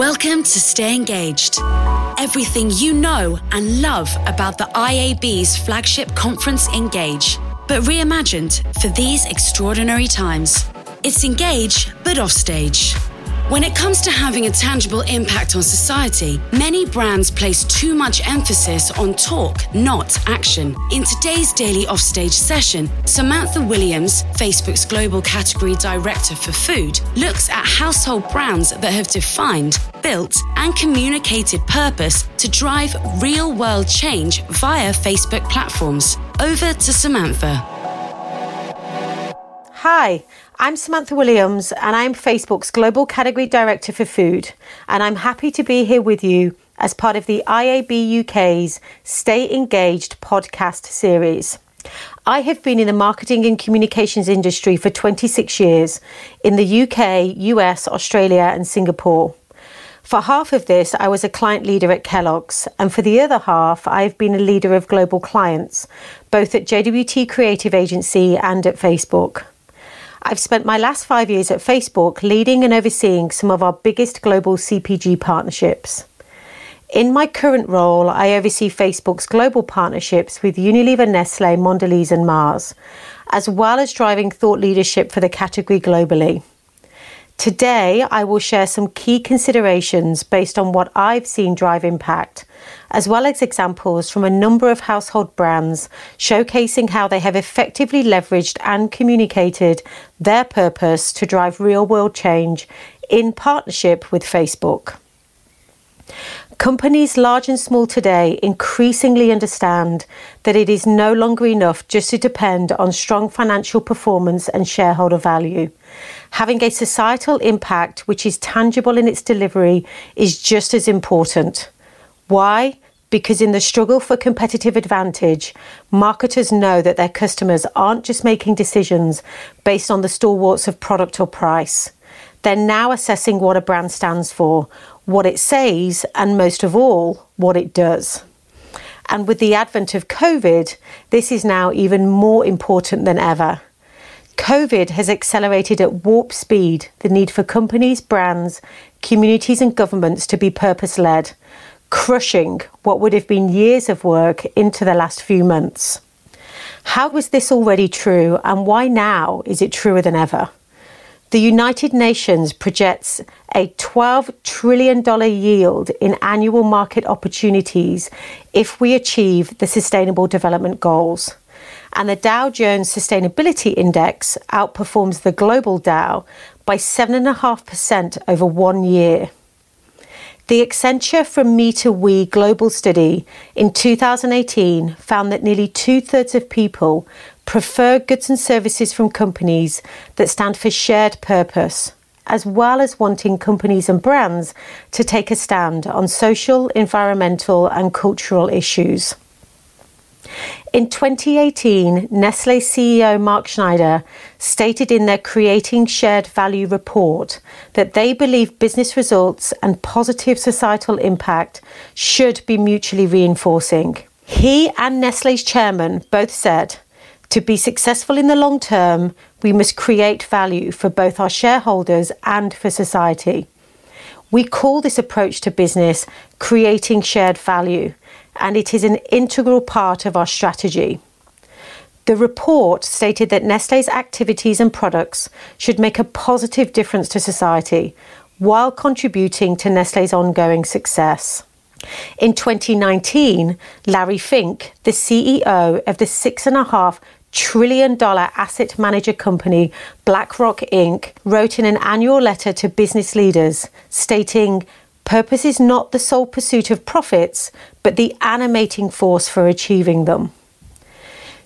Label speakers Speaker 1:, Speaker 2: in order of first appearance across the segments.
Speaker 1: Welcome to Stay Engaged. Everything you know and love about the IAB's flagship conference Engage, but reimagined for these extraordinary times. It's Engage, but offstage. When it comes to having a tangible impact on society, many brands place too much emphasis on talk, not action. In today's daily offstage session, Samantha Williams, Facebook's global category director for food, looks at household brands that have defined, built, and communicated purpose to drive real world change via Facebook platforms. Over to Samantha.
Speaker 2: Hi. I'm Samantha Williams and I'm Facebook's Global Category Director for Food. And I'm happy to be here with you as part of the IAB UK's Stay Engaged podcast series. I have been in the marketing and communications industry for 26 years in the UK, US, Australia, and Singapore. For half of this, I was a client leader at Kellogg's, and for the other half, I have been a leader of global clients, both at JWT Creative Agency and at Facebook. I've spent my last five years at Facebook leading and overseeing some of our biggest global CPG partnerships. In my current role, I oversee Facebook's global partnerships with Unilever, Nestle, Mondelez, and Mars, as well as driving thought leadership for the category globally. Today, I will share some key considerations based on what I've seen drive impact, as well as examples from a number of household brands showcasing how they have effectively leveraged and communicated their purpose to drive real world change in partnership with Facebook. Companies large and small today increasingly understand that it is no longer enough just to depend on strong financial performance and shareholder value. Having a societal impact which is tangible in its delivery is just as important. Why? Because in the struggle for competitive advantage, marketers know that their customers aren't just making decisions based on the stalwarts of product or price. They're now assessing what a brand stands for, what it says, and most of all, what it does. And with the advent of COVID, this is now even more important than ever. COVID has accelerated at warp speed the need for companies, brands, communities, and governments to be purpose led, crushing what would have been years of work into the last few months. How was this already true, and why now is it truer than ever? The United Nations projects a $12 trillion yield in annual market opportunities if we achieve the Sustainable Development Goals. And the Dow Jones Sustainability Index outperforms the global Dow by 7.5% over one year. The Accenture From Me to We global study in 2018 found that nearly two thirds of people prefer goods and services from companies that stand for shared purpose, as well as wanting companies and brands to take a stand on social, environmental, and cultural issues. In 2018, Nestle CEO Mark Schneider stated in their Creating Shared Value report that they believe business results and positive societal impact should be mutually reinforcing. He and Nestle's chairman both said to be successful in the long term, we must create value for both our shareholders and for society. We call this approach to business creating shared value, and it is an integral part of our strategy. The report stated that Nestle's activities and products should make a positive difference to society while contributing to Nestle's ongoing success. In 2019, Larry Fink, the CEO of the six and a half trillion dollar asset manager company BlackRock Inc. wrote in an annual letter to business leaders stating, Purpose is not the sole pursuit of profits, but the animating force for achieving them.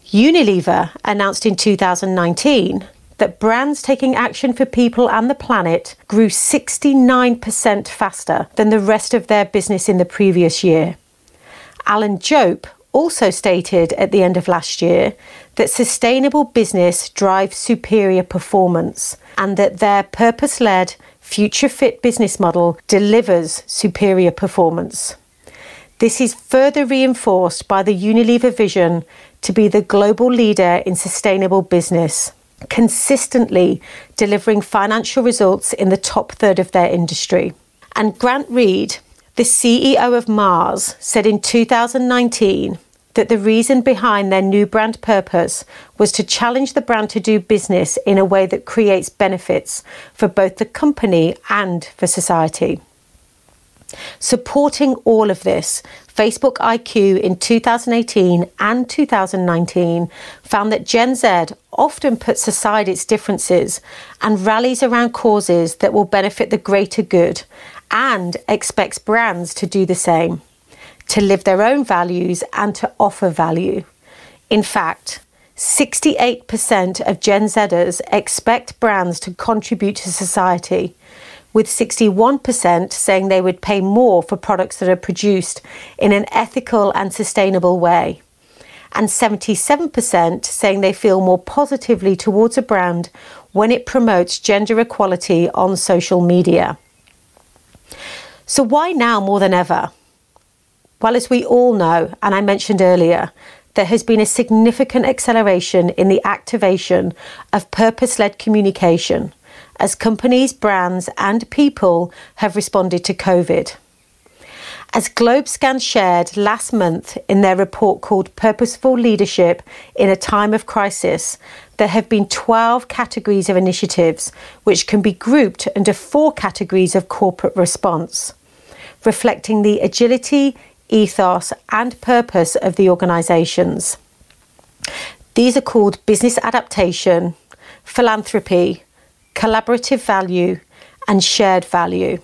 Speaker 2: Unilever announced in 2019 that brands taking action for people and the planet grew 69% faster than the rest of their business in the previous year. Alan Jope also stated at the end of last year that sustainable business drives superior performance and that their purpose led, future fit business model delivers superior performance. This is further reinforced by the Unilever vision to be the global leader in sustainable business, consistently delivering financial results in the top third of their industry. And Grant Reid, the CEO of Mars, said in 2019 that the reason behind their new brand purpose was to challenge the brand to do business in a way that creates benefits for both the company and for society. Supporting all of this, Facebook IQ in 2018 and 2019 found that Gen Z often puts aside its differences and rallies around causes that will benefit the greater good and expects brands to do the same, to live their own values and to offer value. In fact, 68% of Gen Zers expect brands to contribute to society with 61% saying they would pay more for products that are produced in an ethical and sustainable way. And 77% saying they feel more positively towards a brand when it promotes gender equality on social media. So, why now more than ever? Well, as we all know, and I mentioned earlier, there has been a significant acceleration in the activation of purpose led communication as companies, brands, and people have responded to COVID. As Globescan shared last month in their report called Purposeful Leadership in a Time of Crisis, there have been 12 categories of initiatives which can be grouped under four categories of corporate response, reflecting the agility, ethos, and purpose of the organisations. These are called business adaptation, philanthropy, collaborative value, and shared value.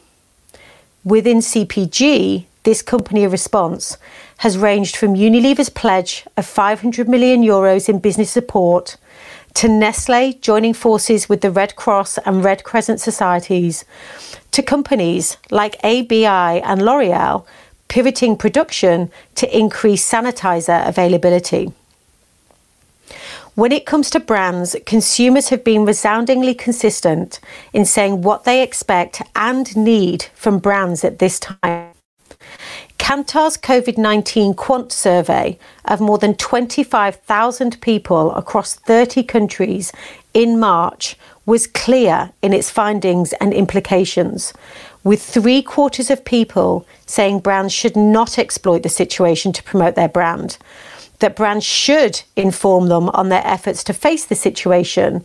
Speaker 2: Within CPG, this company response has ranged from Unilever's pledge of 500 million euros in business support to Nestle joining forces with the Red Cross and Red Crescent societies to companies like ABI and L'Oreal pivoting production to increase sanitizer availability. When it comes to brands, consumers have been resoundingly consistent in saying what they expect and need from brands at this time. Kantar's COVID 19 Quant survey of more than 25,000 people across 30 countries in March was clear in its findings and implications, with three quarters of people saying brands should not exploit the situation to promote their brand, that brands should inform them on their efforts to face the situation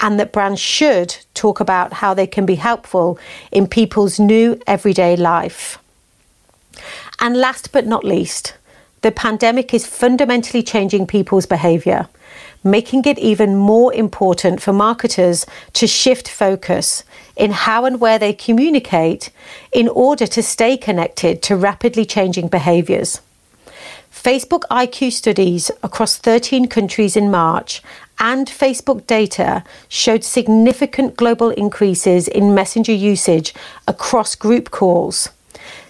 Speaker 2: and that brands should talk about how they can be helpful in people's new everyday life. And last but not least, the pandemic is fundamentally changing people's behaviour, making it even more important for marketers to shift focus in how and where they communicate in order to stay connected to rapidly changing behaviours. Facebook IQ studies across 13 countries in March and Facebook data showed significant global increases in messenger usage across group calls.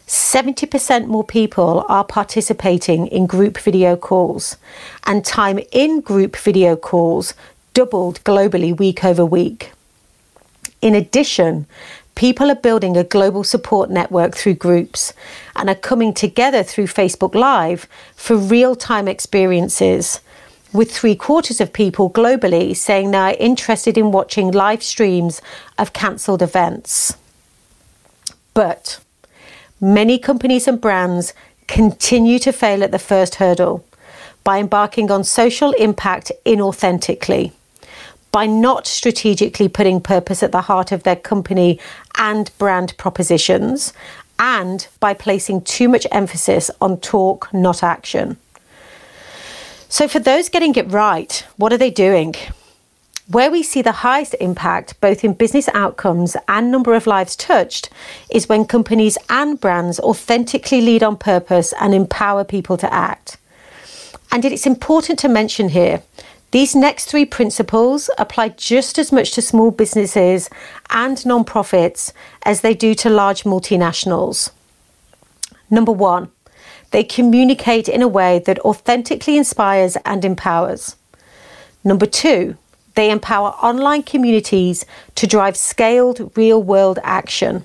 Speaker 2: 70% more people are participating in group video calls, and time in group video calls doubled globally week over week. In addition, People are building a global support network through groups and are coming together through Facebook Live for real time experiences. With three quarters of people globally saying they are interested in watching live streams of cancelled events. But many companies and brands continue to fail at the first hurdle by embarking on social impact inauthentically by not strategically putting purpose at the heart of their company and brand propositions, and by placing too much emphasis on talk, not action. So, for those getting it right, what are they doing? Where we see the highest impact, both in business outcomes and number of lives touched, is when companies and brands authentically lead on purpose and empower people to act. And it's important to mention here these next three principles apply just as much to small businesses and non-profits as they do to large multinationals. Number one, they communicate in a way that authentically inspires and empowers. Number two, they empower online communities to drive scaled real world action.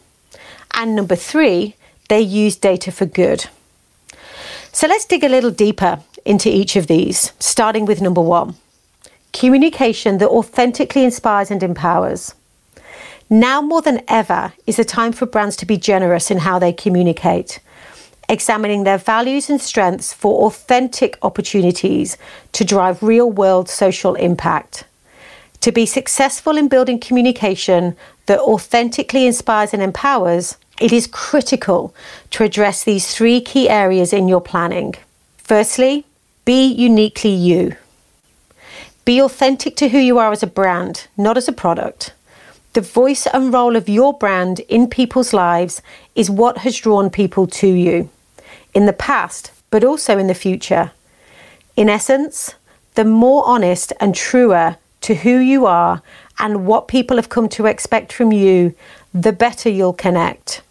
Speaker 2: And number three, they use data for good. So let's dig a little deeper into each of these, starting with number one communication that authentically inspires and empowers. Now more than ever is the time for brands to be generous in how they communicate, examining their values and strengths for authentic opportunities to drive real world social impact. To be successful in building communication that authentically inspires and empowers, it is critical to address these three key areas in your planning. Firstly, be uniquely you. Be authentic to who you are as a brand, not as a product. The voice and role of your brand in people's lives is what has drawn people to you in the past, but also in the future. In essence, the more honest and truer to who you are and what people have come to expect from you, the better you'll connect.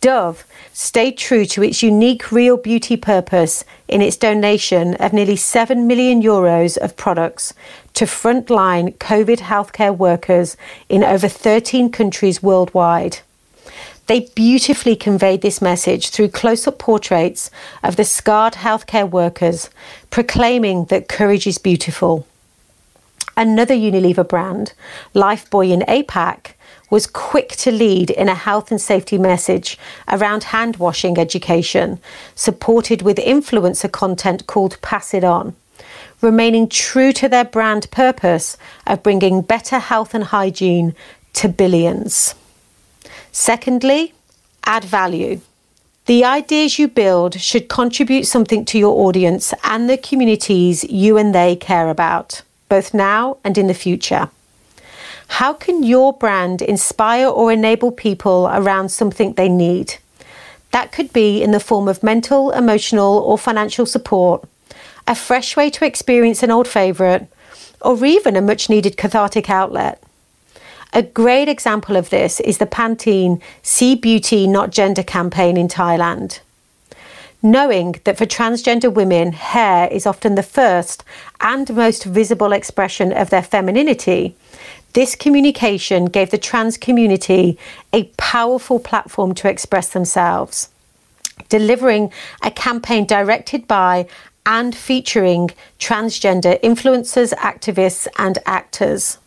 Speaker 2: Dove stayed true to its unique real beauty purpose in its donation of nearly 7 million euros of products to frontline COVID healthcare workers in over 13 countries worldwide. They beautifully conveyed this message through close up portraits of the scarred healthcare workers, proclaiming that courage is beautiful. Another Unilever brand, Lifebuoy in APAC, was quick to lead in a health and safety message around hand washing education, supported with influencer content called Pass It On, remaining true to their brand purpose of bringing better health and hygiene to billions. Secondly, add value. The ideas you build should contribute something to your audience and the communities you and they care about, both now and in the future. How can your brand inspire or enable people around something they need? That could be in the form of mental, emotional, or financial support, a fresh way to experience an old favourite, or even a much needed cathartic outlet. A great example of this is the Pantene See Beauty Not Gender campaign in Thailand. Knowing that for transgender women, hair is often the first and most visible expression of their femininity, this communication gave the trans community a powerful platform to express themselves, delivering a campaign directed by and featuring transgender influencers, activists, and actors.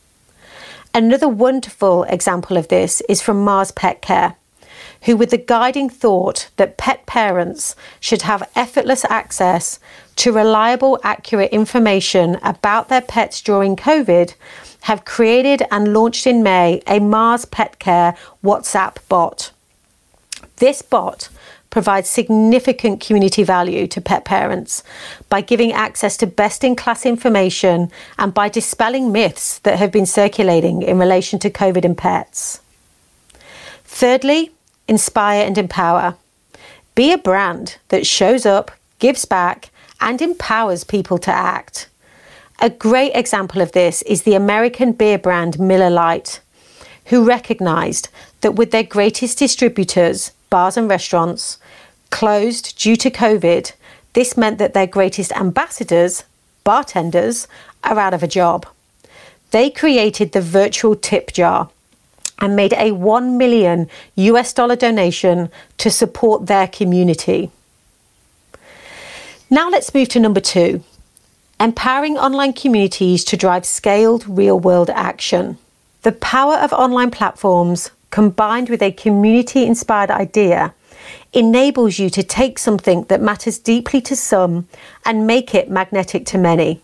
Speaker 2: Another wonderful example of this is from Mars Pet Care, who, with the guiding thought that pet parents should have effortless access to reliable, accurate information about their pets during COVID, have created and launched in May a Mars Pet Care WhatsApp bot. This bot provides significant community value to pet parents by giving access to best in class information and by dispelling myths that have been circulating in relation to COVID and pets. Thirdly, inspire and empower. Be a brand that shows up, gives back, and empowers people to act. A great example of this is the American beer brand Miller Lite, who recognized that with their greatest distributors, bars and restaurants, closed due to COVID, this meant that their greatest ambassadors, bartenders, are out of a job. They created the virtual tip jar and made a 1 million US dollar donation to support their community. Now let's move to number two empowering online communities to drive scaled real world action. The power of online platforms combined with a community inspired idea enables you to take something that matters deeply to some and make it magnetic to many.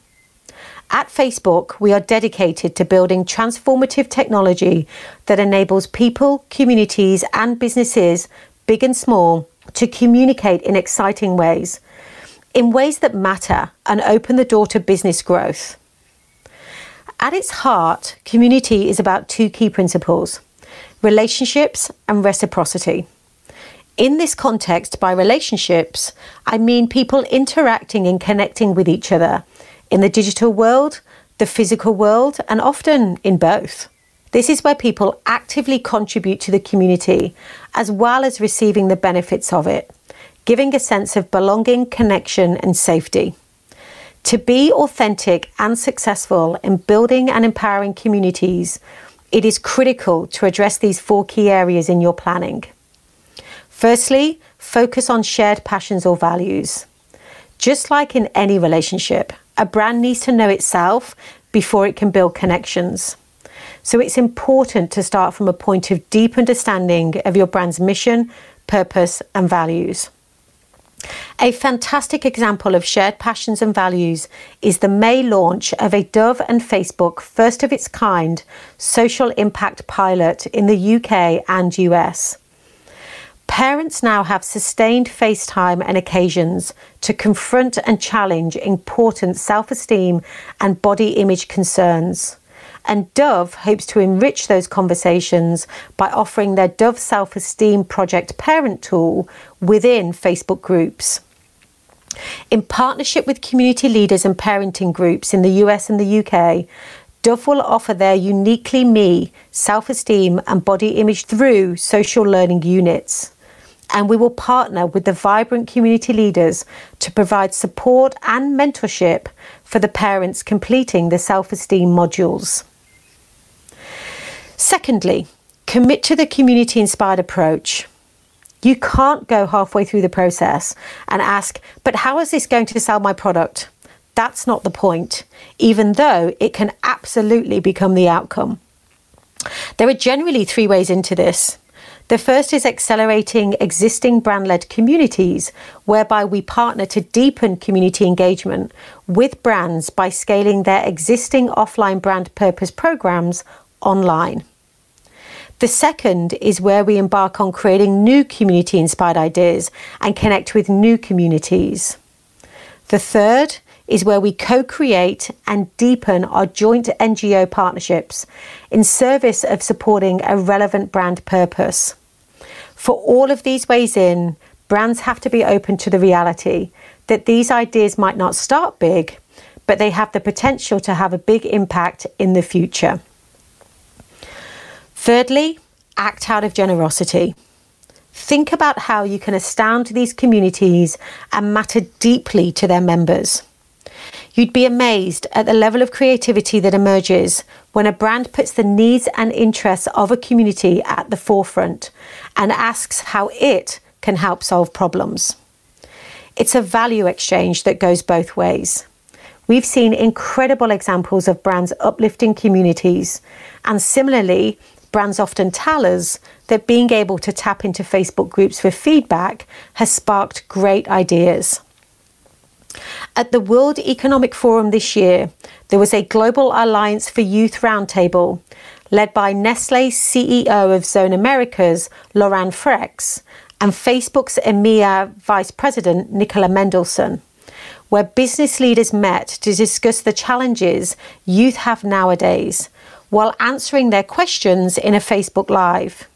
Speaker 2: At Facebook, we are dedicated to building transformative technology that enables people, communities, and businesses, big and small, to communicate in exciting ways in ways that matter and open the door to business growth. At its heart, community is about two key principles relationships and reciprocity. In this context, by relationships, I mean people interacting and connecting with each other in the digital world, the physical world, and often in both. This is where people actively contribute to the community as well as receiving the benefits of it giving a sense of belonging, connection, and safety. To be authentic and successful in building and empowering communities, it is critical to address these four key areas in your planning. Firstly, focus on shared passions or values. Just like in any relationship, a brand needs to know itself before it can build connections. So it's important to start from a point of deep understanding of your brand's mission, purpose, and values. A fantastic example of shared passions and values is the May launch of a Dove and Facebook first of its kind social impact pilot in the UK and US. Parents now have sustained FaceTime and occasions to confront and challenge important self esteem and body image concerns. And Dove hopes to enrich those conversations by offering their Dove Self Esteem Project parent tool within Facebook groups. In partnership with community leaders and parenting groups in the US and the UK, Dove will offer their uniquely me self esteem and body image through social learning units. And we will partner with the vibrant community leaders to provide support and mentorship for the parents completing the self esteem modules. Secondly, commit to the community inspired approach. You can't go halfway through the process and ask, but how is this going to sell my product? That's not the point, even though it can absolutely become the outcome. There are generally three ways into this. The first is accelerating existing brand led communities, whereby we partner to deepen community engagement with brands by scaling their existing offline brand purpose programs online. The second is where we embark on creating new community inspired ideas and connect with new communities. The third is where we co create and deepen our joint NGO partnerships in service of supporting a relevant brand purpose. For all of these ways in, brands have to be open to the reality that these ideas might not start big, but they have the potential to have a big impact in the future. Thirdly, act out of generosity. Think about how you can astound these communities and matter deeply to their members. You'd be amazed at the level of creativity that emerges when a brand puts the needs and interests of a community at the forefront and asks how it can help solve problems. It's a value exchange that goes both ways. We've seen incredible examples of brands uplifting communities, and similarly, brands often tell us that being able to tap into Facebook groups for feedback has sparked great ideas. At the World Economic Forum this year, there was a Global Alliance for Youth Roundtable led by Nestle's CEO of Zone Americas, Laurent Freixe, and Facebook's EMEA Vice President, Nicola Mendelsohn, where business leaders met to discuss the challenges youth have nowadays while answering their questions in a Facebook Live.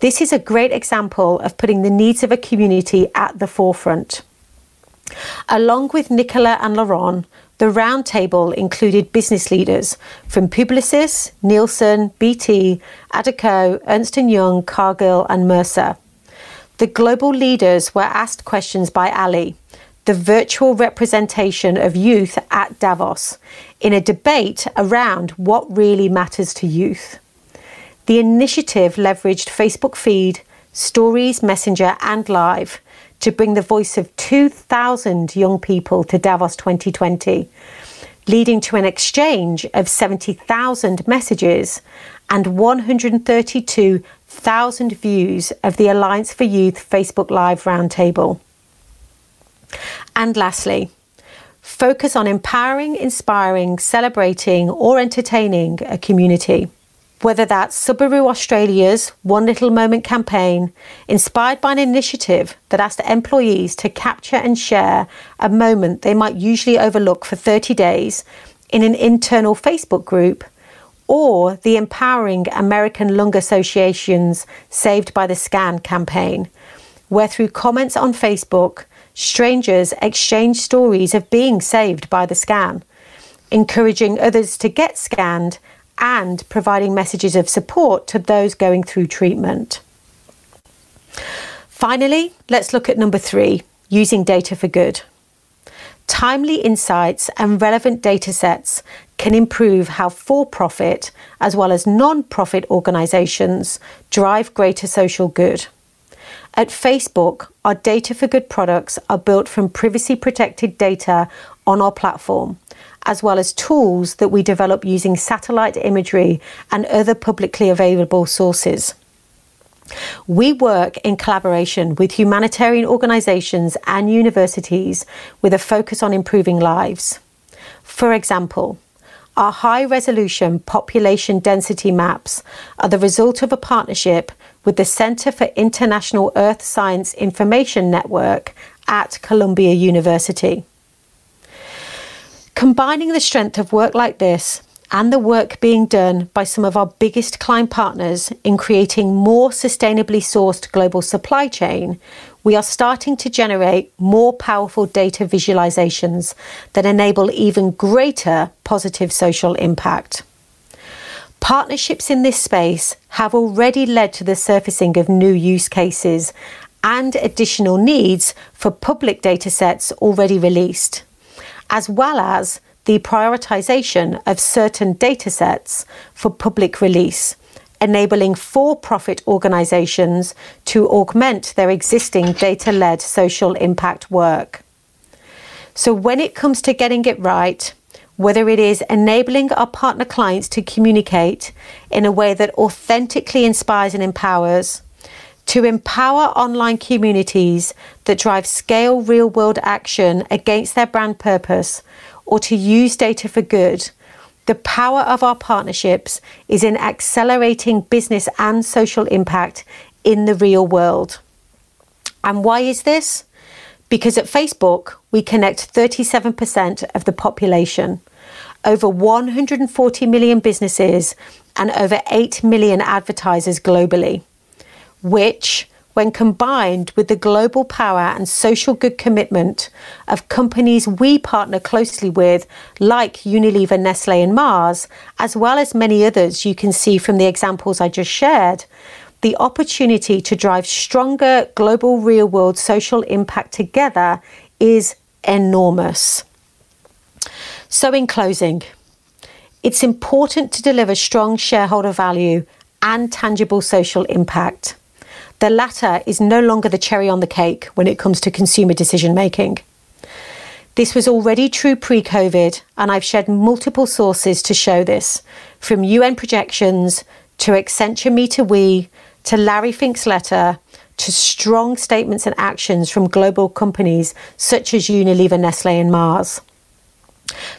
Speaker 2: This is a great example of putting the needs of a community at the forefront. Along with Nicola and Laurent, the roundtable included business leaders from Publicis, Nielsen, BT, Adecco, Ernst & Young, Cargill and Mercer. The global leaders were asked questions by Ali, the virtual representation of youth at Davos in a debate around what really matters to youth. The initiative leveraged Facebook Feed, Stories, Messenger, and Live to bring the voice of 2,000 young people to Davos 2020, leading to an exchange of 70,000 messages and 132,000 views of the Alliance for Youth Facebook Live Roundtable. And lastly, focus on empowering, inspiring, celebrating, or entertaining a community. Whether that's Subaru Australia's One Little Moment campaign, inspired by an initiative that asked employees to capture and share a moment they might usually overlook for 30 days in an internal Facebook group, or the empowering American Lung Association's Saved by the Scan campaign, where through comments on Facebook, strangers exchange stories of being saved by the scan, encouraging others to get scanned and providing messages of support to those going through treatment. Finally, let's look at number three using data for good. Timely insights and relevant data sets can improve how for profit as well as non profit organisations drive greater social good. At Facebook, our Data for Good products are built from privacy protected data on our platform, as well as tools that we develop using satellite imagery and other publicly available sources. We work in collaboration with humanitarian organisations and universities with a focus on improving lives. For example, our high resolution population density maps are the result of a partnership with the Centre for International Earth Science Information Network at Columbia University. Combining the strength of work like this and the work being done by some of our biggest client partners in creating more sustainably sourced global supply chain, we are starting to generate more powerful data visualizations that enable even greater positive social impact. Partnerships in this space have already led to the surfacing of new use cases and additional needs for public data sets already released, as well as the prioritization of certain data sets for public release, enabling for profit organizations to augment their existing data led social impact work. So, when it comes to getting it right, whether it is enabling our partner clients to communicate in a way that authentically inspires and empowers, to empower online communities that drive scale real world action against their brand purpose, or to use data for good, the power of our partnerships is in accelerating business and social impact in the real world. And why is this? Because at Facebook, we connect 37% of the population, over 140 million businesses, and over 8 million advertisers globally which, when combined with the global power and social good commitment of companies we partner closely with, like Unilever, Nestle, and Mars, as well as many others you can see from the examples I just shared, the opportunity to drive stronger global real world social impact together is enormous. So, in closing, it's important to deliver strong shareholder value and tangible social impact. The latter is no longer the cherry on the cake when it comes to consumer decision making. This was already true pre COVID, and I've shared multiple sources to show this from UN projections to Accenture Me to We to Larry Fink's letter to strong statements and actions from global companies such as Unilever, Nestle, and Mars.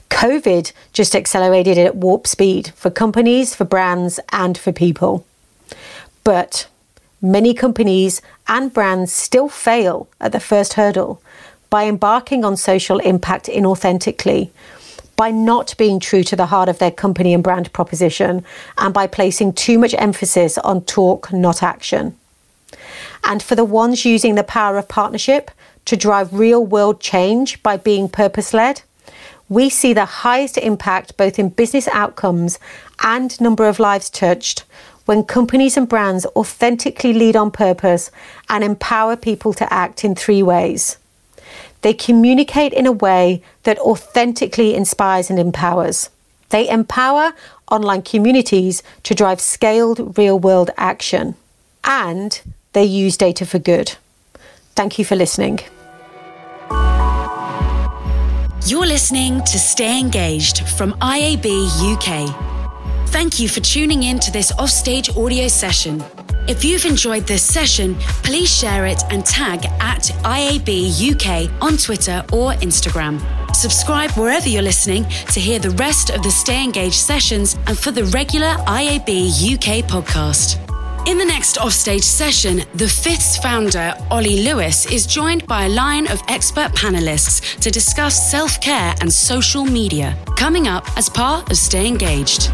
Speaker 2: COVID just accelerated it at warp speed for companies, for brands, and for people. But Many companies and brands still fail at the first hurdle by embarking on social impact inauthentically, by not being true to the heart of their company and brand proposition, and by placing too much emphasis on talk, not action. And for the ones using the power of partnership to drive real world change by being purpose led, we see the highest impact both in business outcomes and number of lives touched when companies and brands authentically lead on purpose and empower people to act in three ways. They communicate in a way that authentically inspires and empowers. They empower online communities to drive scaled real world action. And they use data for good. Thank you for listening.
Speaker 1: You're listening to Stay Engaged from IAB UK. Thank you for tuning in to this offstage audio session. If you've enjoyed this session, please share it and tag at IAB UK on Twitter or Instagram. Subscribe wherever you're listening to hear the rest of the Stay Engaged sessions and for the regular IAB UK podcast. In the next offstage session, the Fifth's founder, Ollie Lewis, is joined by a line of expert panelists to discuss self care and social media, coming up as part of Stay Engaged.